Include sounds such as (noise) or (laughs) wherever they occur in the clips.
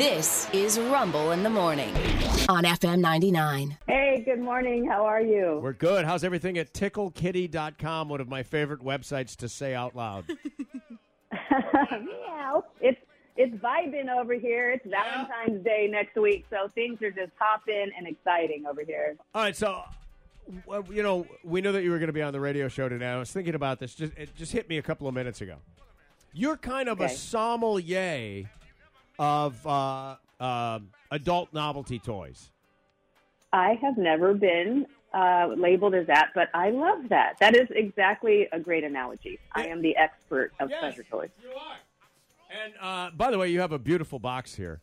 This is Rumble in the Morning on FM 99. Hey, good morning. How are you? We're good. How's everything at ticklekitty.com? One of my favorite websites to say out loud. (laughs) Meow. It's it's vibing over here. It's Valentine's Day next week, so things are just hopping and exciting over here. All right, so well, you know, we knew that you were going to be on the radio show today. I was thinking about this. Just it just hit me a couple of minutes ago. You're kind of a sommelier of uh, uh, adult novelty toys. I have never been uh, labeled as that, but I love that. That is exactly a great analogy. I am the expert of pleasure toys. You are. And uh, by the way, you have a beautiful box here,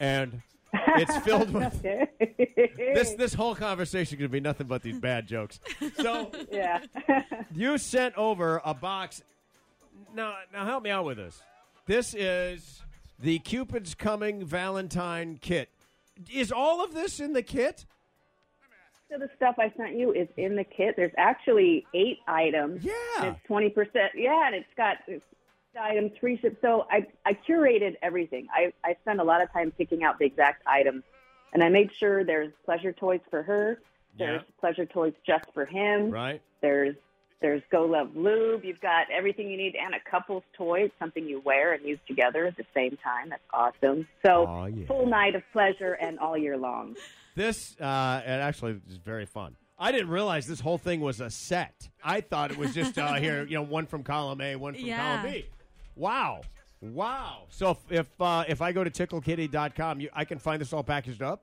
and it's (laughs) filled with this. This whole conversation to be nothing but these bad jokes. So yeah. (laughs) you sent over a box. Now, now help me out with this. This is the Cupid's Coming Valentine kit. Is all of this in the kit? So the stuff I sent you is in the kit. There's actually eight items. Yeah. It's twenty percent. Yeah, and it's got it's items free ship. So I I curated everything. I I spent a lot of time picking out the exact items, and I made sure there's pleasure toys for her. There's Yeah. pleasure toys just for him. Right. There's there's Go Love Lube. You've got everything you need and a couple's toy, something you wear and use together at the same time. That's awesome. So Aw, yeah. full night of pleasure and all year long. This, uh, it actually is very fun. I didn't realize this whole thing was a set. I thought it was just uh, here, you know, one from column A, one from Yeah. column B. Wow. Wow. So if if, uh, if I go to ticklekitty.com, you, I can find this all packaged up?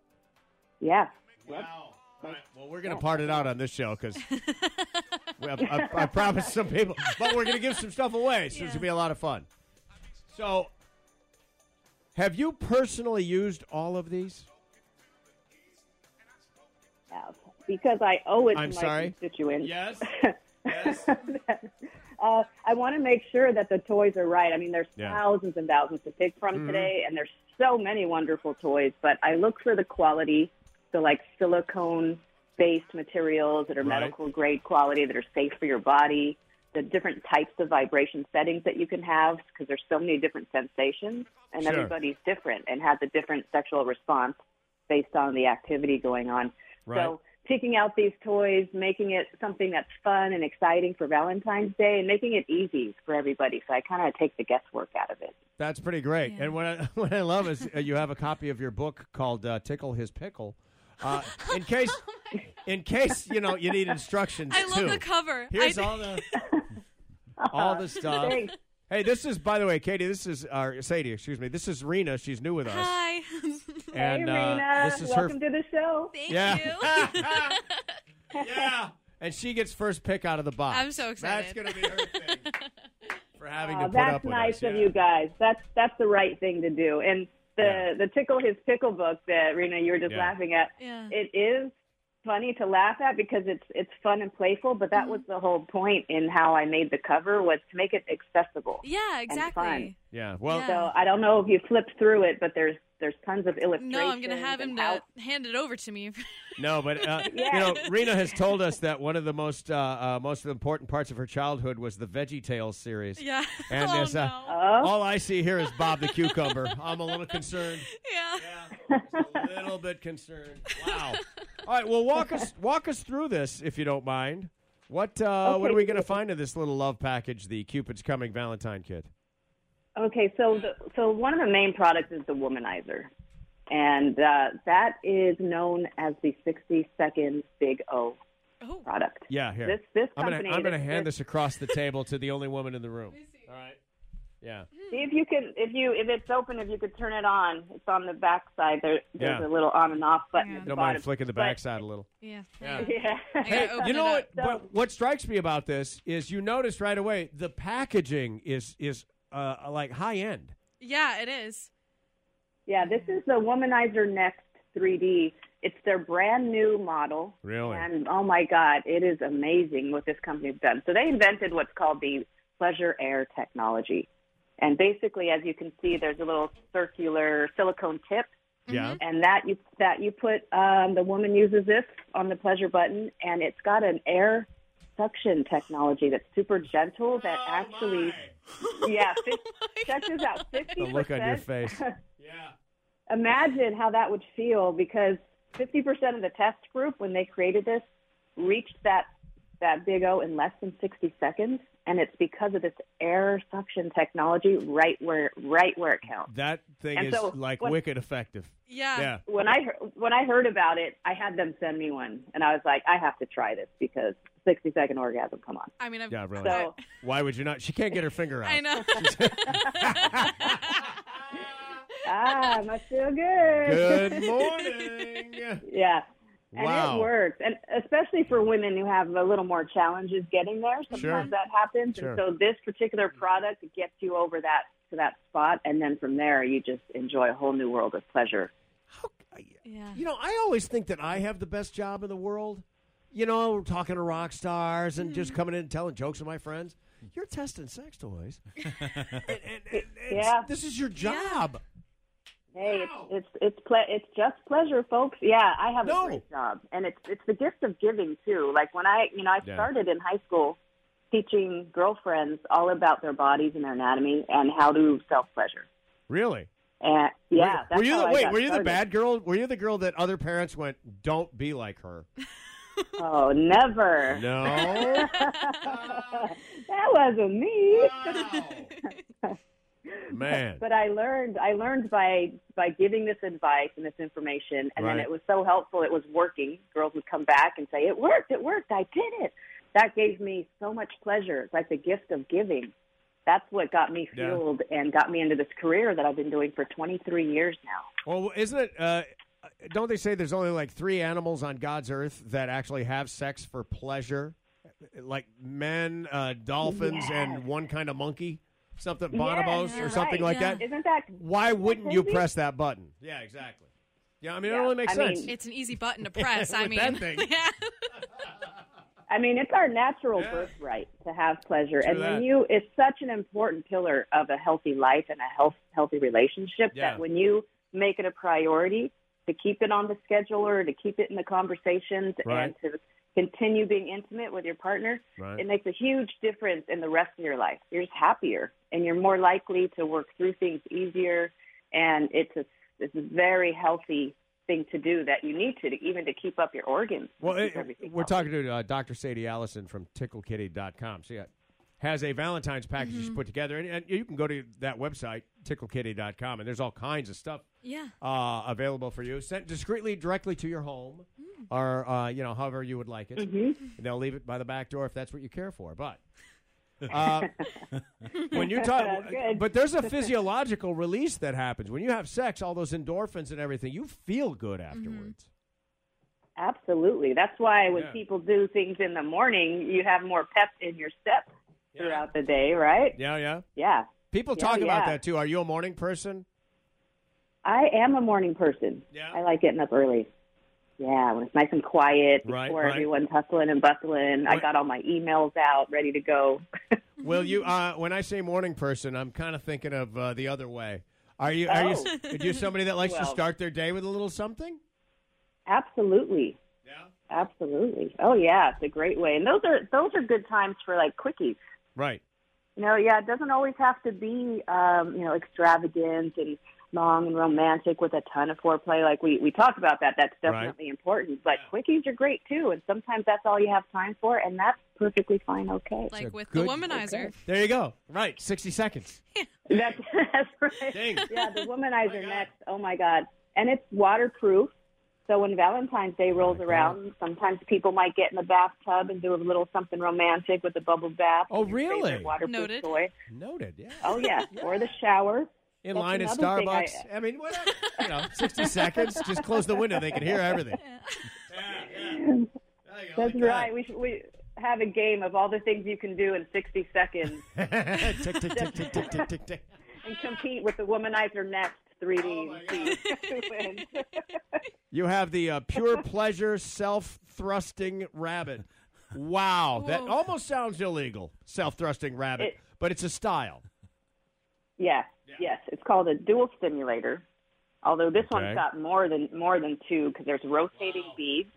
Yeah. Wow. All right. Well, we're going to part it out on this show because (laughs) I, I promised some people, but we're going to give some stuff away, so it's going to be a lot of fun. So, have you personally used all of these? have because I owe it I'm to my sorry? constituents. Yes. (laughs) Yes. uh, I want to make sure that the toys are right. I mean, there's Yeah. thousands and thousands to pick from Mhm. today, and there's so many wonderful toys. But I look for the quality, so like silicone-based materials that are Right. medical grade quality, that are safe for your body. The different types of vibration settings that you can have, because there's so many different sensations, and Sure. everybody's different and has a different sexual response based on the activity going on. Right. So picking out these toys, making it something that's fun and exciting for Valentine's Day, and making it easy for everybody. So I kind of take the guesswork out of it. That's pretty great. Yeah. And what I, (laughs) what I love is uh, you have a copy of your book called uh, "Tickle His Pickle," uh, in (laughs) case in case you know you need instructions I love too. the cover. Here's I, all the (laughs) all the stuff. Thanks. Hey, this is by the way, Katie. This is our Sadie. Excuse me. This is Rena. She's new with us. Hi. And hey, uh, Rena. this is Welcome her. to the show. Thank yeah. you. (laughs) yeah. And she gets first pick out of the box. I'm so excited. That's going to be her thing for having Aw, to put that's up with nice us. of yeah. you guys. That's that's the right thing to do. And the Yeah. the tickle his pickle book that Rena you were just Yeah. laughing at. Yeah. It is funny to laugh at because it's it's fun and playful. But Mm-hmm. that was the whole point in how I made the cover was to make it accessible. Yeah, fun. exactly. Yeah. Well, Yeah. So I don't know if you flipped through it, but there's there's tons of illustrations. No, I'm gonna have him and to hand it over to me. (laughs) No, but uh, Yeah. (laughs) you know, Rena has told us that one of the most uh, uh, most important parts of her childhood was the Veggie Tales series. yeah. (laughs) And oh no. uh, Oh, All I see here is Bob the cucumber. I'm a little concerned. yeah. Yeah, a little bit concerned. Wow. All right, well, walk us walk us through this if you don't mind. What uh, what are we going to find in this little love package, the Cupid's Coming Valentine Kit? Okay. So the, so one of the main products is the womanizer, and uh, that is known as the 60 second Big O Oh. product. Yeah, here. This this I'm company. gonna I'm gonna this- hand this across the (laughs) table to the only woman in the room. All right. Yeah. See if you can if you if it's open if you could turn it on. It's on the back side. There, there's Yeah. a little on and off button. Yeah. At the Don't bottom. mind flicking the But- backside a little. Yeah. Yeah. (laughs) Yeah. I You know what? So- What, what strikes me about this is you notice right away the packaging is is uh, like high end. Yeah, it is. Yeah, this is the Womanizer Next 3D. It's their brand new model. Really? And oh my God, it is amazing what this company's done. So they invented what's called the Pleasure Air technology. And basically, as you can see, there's a little circular silicone tip, Yeah. and that you that you put. Um, the woman uses this on the pleasure button, and it's got an air suction technology that's super gentle. Oh that actually, (laughs) yeah, fif- check out, fifty The look on your face. (laughs) Yeah. imagine how that would feel because 50% of the test group, when they created this, reached that that big O in less than 60 seconds, and it's because of this air suction technology right where right where it counts. That thing And is so like when- wicked effective. Yeah. Yeah. When I when I heard about it, I had them send me one, and I was like, I have to try this because 60 second orgasm. Come on. I mean, I've, Yeah, really. So Why would you not? She can't get her finger out. I know. (laughs) ah, must feel good. Good (laughs) morning. Yeah. And Wow. it works. And especially for women who have a little more challenges getting there, sometimes Sure. that happens. Sure. And so this particular product gets you over that to that spot and then from there you just enjoy a whole new world of pleasure. How, yeah. you know, I always think that I have the best job in the world. You know, talking to rock stars and just hmm. coming in and telling jokes to my friends. You're testing sex toys. (laughs) and, and, and, and Yeah. This is your job. Hey, Wow. it's it's it's ple- it's just pleasure, folks. Yeah, I have No. a great job, and it's it's the gift of giving too. Like when I you know I Yeah. started in high school teaching girlfriends all about their bodies and their anatomy and how to self pleasure. Really? And yeah, Were, that's were you how the, I wait? got Were you the bad girl? Were you the girl that other parents went, "Don't be like her"? (laughs) Oh, never. No. (laughs) that wasn't me. Man. But I learned I learned by by giving this advice and this information and Right. then it was so helpful it was working. Girls would come back and say, It worked, it worked, I did it. That gave me so much pleasure. It's like the gift of giving. That's what got me Yeah. fueled and got me into this career that I've been doing for 23 years now. Well, isn't it? Uh, don't they say there's only like three animals on God's earth that actually have sex for pleasure, like men, uh, dolphins, and one kind of monkey, something bonobos Yes, or something right. like Yeah. that? Isn't that Why wouldn't you press that button? Yeah, exactly. Yeah, I mean it only makes I mean- sense. It's an easy (laughs) button to press. I mean, that (laughs) thing. yeah. (laughs) I mean, it's our natural Yeah. birthright to have pleasure, True and that. when you, it's such an important pillar of a healthy life and a health, healthy relationship Yeah. that when you make it a priority to keep it on the scheduler, to keep it in the conversations, Right. and to continue being intimate with your partner, Right. it makes a huge difference in the rest of your life. You're just happier, and you're more likely to work through things easier, and it's a, it's a very healthy thing to do that you need to, to even to keep up your organs. Well, it- we're healthy. talking to uh, Dr. Sadie Allison from TickleKitty.com. See, it has a Valentine's package she's put together, and, and you can go to that website, TickleKitty.com, and there's all kinds of stuff Yeah. uh, available for you, sent discreetly directly to your home, or uh, you know, however you would like it. Mm-hmm. They'll leave it by the back door if that's what you care for. But (laughs) uh, when you talk, but there's a (laughs) physiological release that happens when you have sex. All those endorphins and everything, you feel good afterwards. Absolutely. That's why when Yeah. people do things in the morning, you have more pep in your step throughout the day, right? Yeah, yeah. Yeah. People Yeah, talk about yeah. that too. Are you a morning person? I am a morning person. Yeah. I like getting up early. Yeah, when it's nice and quiet Right, before right. everyone's hustling and bustling. I got all my emails out, ready to go. (laughs) Will you? Uh, when I say morning person, I'm kind of thinking of uh, the other way. Are you? Are you? Oh. Are you somebody that likes to start their day with a little something? Absolutely. Yeah. Absolutely. Oh yeah, it's a great way. And those are those are good times for like quickies. Right. You know, yeah, it doesn't always have to be, um, you know, extravagant and long and romantic with a ton of foreplay. Like we, we talk about that. That's Right. definitely important. But quickies are great too. And sometimes that's all you have time for. And that's perfectly fine. Okay. Like with good- the womanizer. There you go. Right. Sixty seconds. (laughs) That's, that's right. Dang. Yeah, the (laughs) oh womanizer God. next. Oh my God. And it's waterproof. So when Valentine's Day oh rolls my God. around, sometimes people might get in the bathtub and do a little something romantic with a bubble bath. Oh, with your favorite really? Waterproof Noted. toy. Noted. Yeah. Oh yeah. (laughs) Or the shower. In That's line at Starbucks. I- I, mean, whatever. you know, sixty (laughs) seconds. Just close the window. They can hear everything. Yeah, yeah. There you go, That's right. We should we have a game of all the things you can do in 60 seconds (laughs) tick, tick, tick, tick, tick, tick, tick, tick. and compete with the Womanizer Next 3D Oh, my and see who wins. You have the uh, pure pleasure self thrusting rabbit. Wow, that almost sounds illegal. Self thrusting rabbit, It- but it's a style. Yeah, yes. It's called a dual stimulator. Although this Okay. one's got more than more than two because there's rotating beads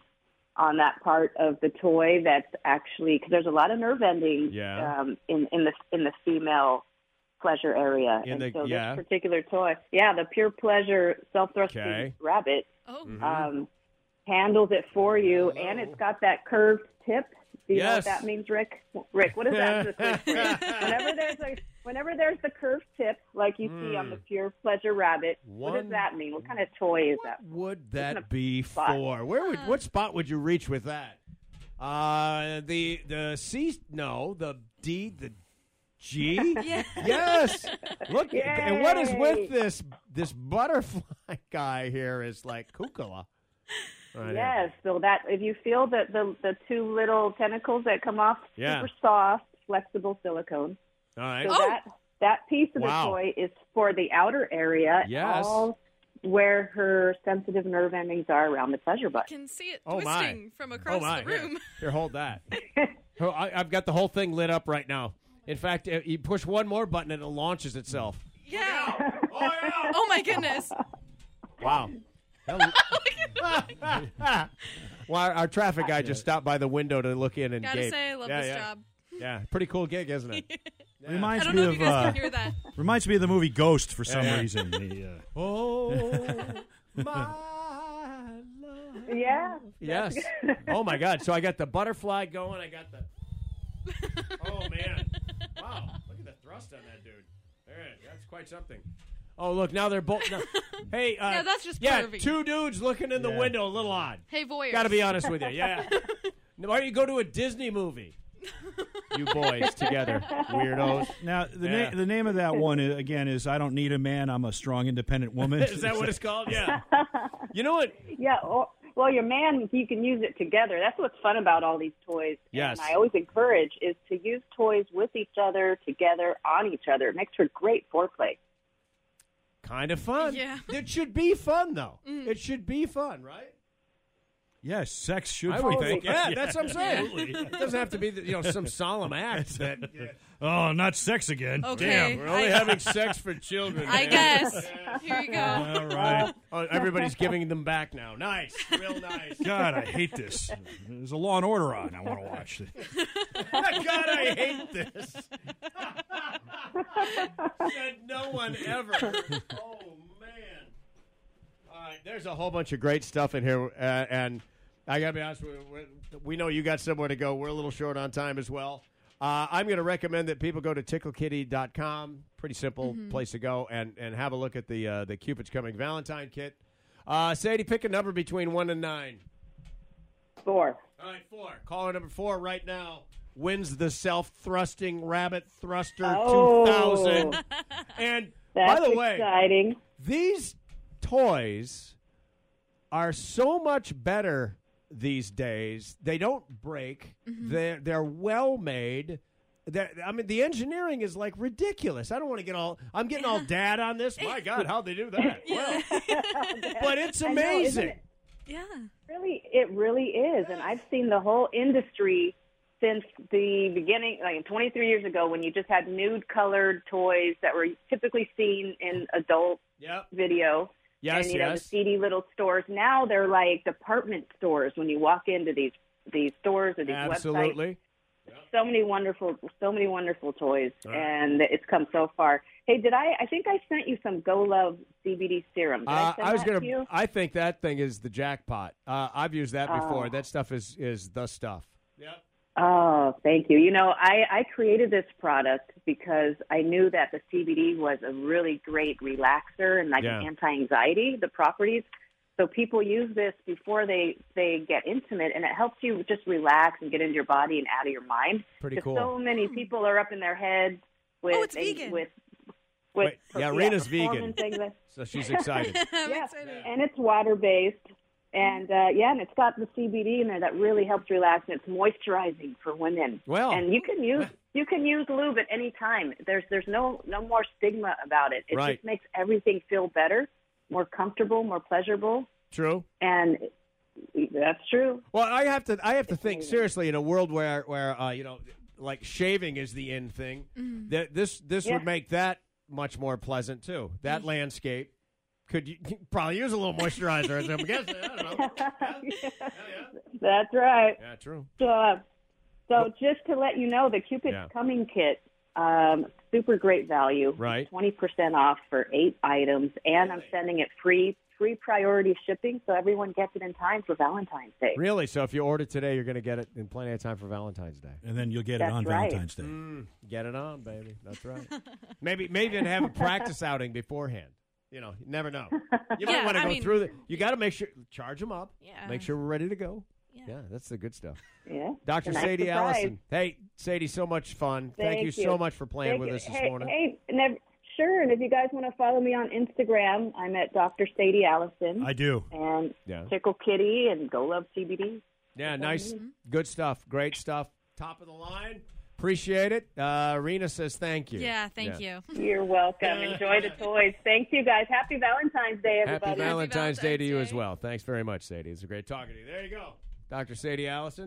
on that part of the toy. That's actually because there's a lot of nerve endings Yeah. um, in in the in the female pleasure area. In and the- so yeah. this particular toy, yeah, the pure pleasure self-thrusting Okay. rabbit Oh, Mm-hmm. um, handles it for you, and it's got that curved tip. Do you know what that means, Rick? Rick, what is that? (laughs) Just quick for you. whenever there's a whenever there's the curved tip, like you see on the pure pleasure rabbit, what Hmm. Does that mean? What kind of toy is that? What would that be spot. for? Where would what spot would you reach with that? Uh, the the C no the D the G (laughs) Yeah. yes. Look and what is with this this butterfly (laughs) guy here is like kukala. Right here. Yes, so that if you feel that the the two little tentacles that come off, Yeah. super soft, flexible silicone. All right. So Oh. that that piece of Wow. the toy is for the outer area, Yes. all where her sensitive nerve endings are around the pleasure button. can see it Oh, my. twisting from across oh my! the room. Here, hold that. (laughs) Oh, I, I've got the whole thing lit up right now. In fact, uh, you push one more button and it launches itself. Yeah. (laughs) Oh yeah! Oh my goodness. Wow. (laughs) well, our, our traffic guy just stopped by the window to look in and Gotta gave. say, I love yeah, this yeah. job. Yeah, pretty cool gig, isn't it? (laughs) Yeah. I Reminds don't me know of if you guys uh, can hear that. reminds me of the movie Ghost for some yeah. reason. (laughs) The, uh, Oh, my (laughs) love. Yeah. Yes. Oh my God! So I got the butterfly going. I got the. Oh man! Wow! Look at the thrust on that dude. All right, that's quite something. Oh look! Now they're both. Now, hey, uh, Yeah, that's just yeah. pervy. Two dudes looking in the Yeah. window, a little odd. Hey, voyeurs. Got to be honest with you. Yeah. Why don't you go to a Disney movie? You boys together, weirdos. now the Yeah. na- the name of that one is, again is I don't need a man. I'm a strong, independent woman. (laughs) Is that what it's called? Yeah. (laughs) You know what? Yeah. Or, well, your man, you can use it together. That's what's fun about all these toys. Yes. And I always encourage is to use toys with each other, together, on each other. It makes for great foreplay. Kind of fun. Yeah. It should be fun though. Mm. It should be fun, right? Yes, sex should. I would be think. Yeah, that's what I'm saying. (laughs) It doesn't have to be you know some solemn act that (laughs) Oh, not sex again. Okay. Damn. we're only I- having sex for children. I man. guess. Here you go. All right. (laughs) Oh, everybody's giving them back now. Nice, real nice. God, I hate this. There's a Law and Order on. I want to watch it. God, I hate this. Said no one ever. Oh man! All right, there's a whole bunch of great stuff in here, uh, and I gotta be honest. We, we, we know you got somewhere to go. We're a little short on time as well. Uh, I'm going to recommend that people go to ticklekitty.com. Pretty simple place to go and, and have a look at the uh, the Cupid's Coming Valentine kit. Uh, Sadie, pick a number between one and nine. Four. All right, four. Caller number four right now wins the self-thrusting rabbit thruster Oh. 2000. (laughs) And That's by the way, exciting. these toys are so much better these days. They don't break. Mm-hmm. They're they're well made. They're, I mean, the engineering is like ridiculous. I don't want to get all. I'm getting all (laughs) dad on this. My God, how'd they do that? Well, (laughs) (laughs) but it's I know, amazing. it? Yeah. Really, it really is, and I've seen the whole industry since the beginning, like 23 years ago, when you just had nude-colored toys that were typically seen in adult Yep. video. Yes. and you know yes. the seedy little stores. Now they're like department stores when you walk into these these stores or these websites. Absolutely. So many wonderful, so many wonderful toys, and it's come so far. Hey, did I? I think I sent you some Go Love CBD serum. Did Uh, I, send I was that gonna. To you? I think that thing is the jackpot. Uh, I've used that before. Oh. That stuff is is the stuff. Yep. Oh, thank you. You know, I, I created this product because I knew that the CBD was a really great relaxer and like Yeah. an anti-anxiety, the properties. So people use this before they, they get intimate, and it helps you just relax and get into your body and out of your mind. Pretty cool. So many people are up in their heads with Oh, it's they- vegan. with with Wait, yeah, Rena's performance vegan. So she's excited. (laughs) Yeah, excited. and it's water based, and uh, yeah, and it's got the CBD in there that really helps relax, and it's moisturizing for women. Well- and you can use you can use lube at any time. There's there's no no more stigma about it. It Right. just makes everything feel better, more comfortable, more pleasurable, True. and that's true. Well, I have to. I have to think seriously in a world where where uh, you know, like shaving is the end thing. That this this Yeah. would make that much more pleasant too. That landscape could you (laughs) probably use a little moisturizer. I'm guessing. I don't know. (laughs) That's right. Yeah, true. So, uh, so just to let you know, the Cupid's Yeah. Coming kit Um, super great value. Right. 20% off for eight items, and I'm sending it free, free priority shipping, so everyone gets it in time for Valentine's Day. Really? So if you order today, you're going to get it in plenty of time for Valentine's Day. And then you'll get That's it on right. Valentine's Day. Mm, get it on, baby. That's right. maybe maybe even have a practice (laughs) outing beforehand. You know, you never know. (laughs) You might Yeah, want to go mean- through the. You got to make sure charge them up. Yeah. Make sure we're ready to go. Yeah. Yeah, that's the good stuff. Yeah. Dr. Nice Sadie surprise. Allison. Hey, Sadie, so much fun. Thank, Thank you, you. so much for playing Thank with you. us this hey, morning. Hey, never, sure. And if you guys want to follow me on Instagram, I'm at Dr. Sadie Allison. I do. and Yeah. Tickle Kitty and Go Love CBD. Yeah, nice, good stuff. Great stuff. Top of the line. Appreciate it. Uh, Rena says thank you. Yeah, thank you. You're welcome. Enjoy the (laughs) toys. Thank you guys. Happy Valentine's Day, everybody. Happy everybody. Valentine's Day to you Valentine's as well. Thanks very much, Sadie. It's a great talking to you. There you go. Dr. Sadie Allison.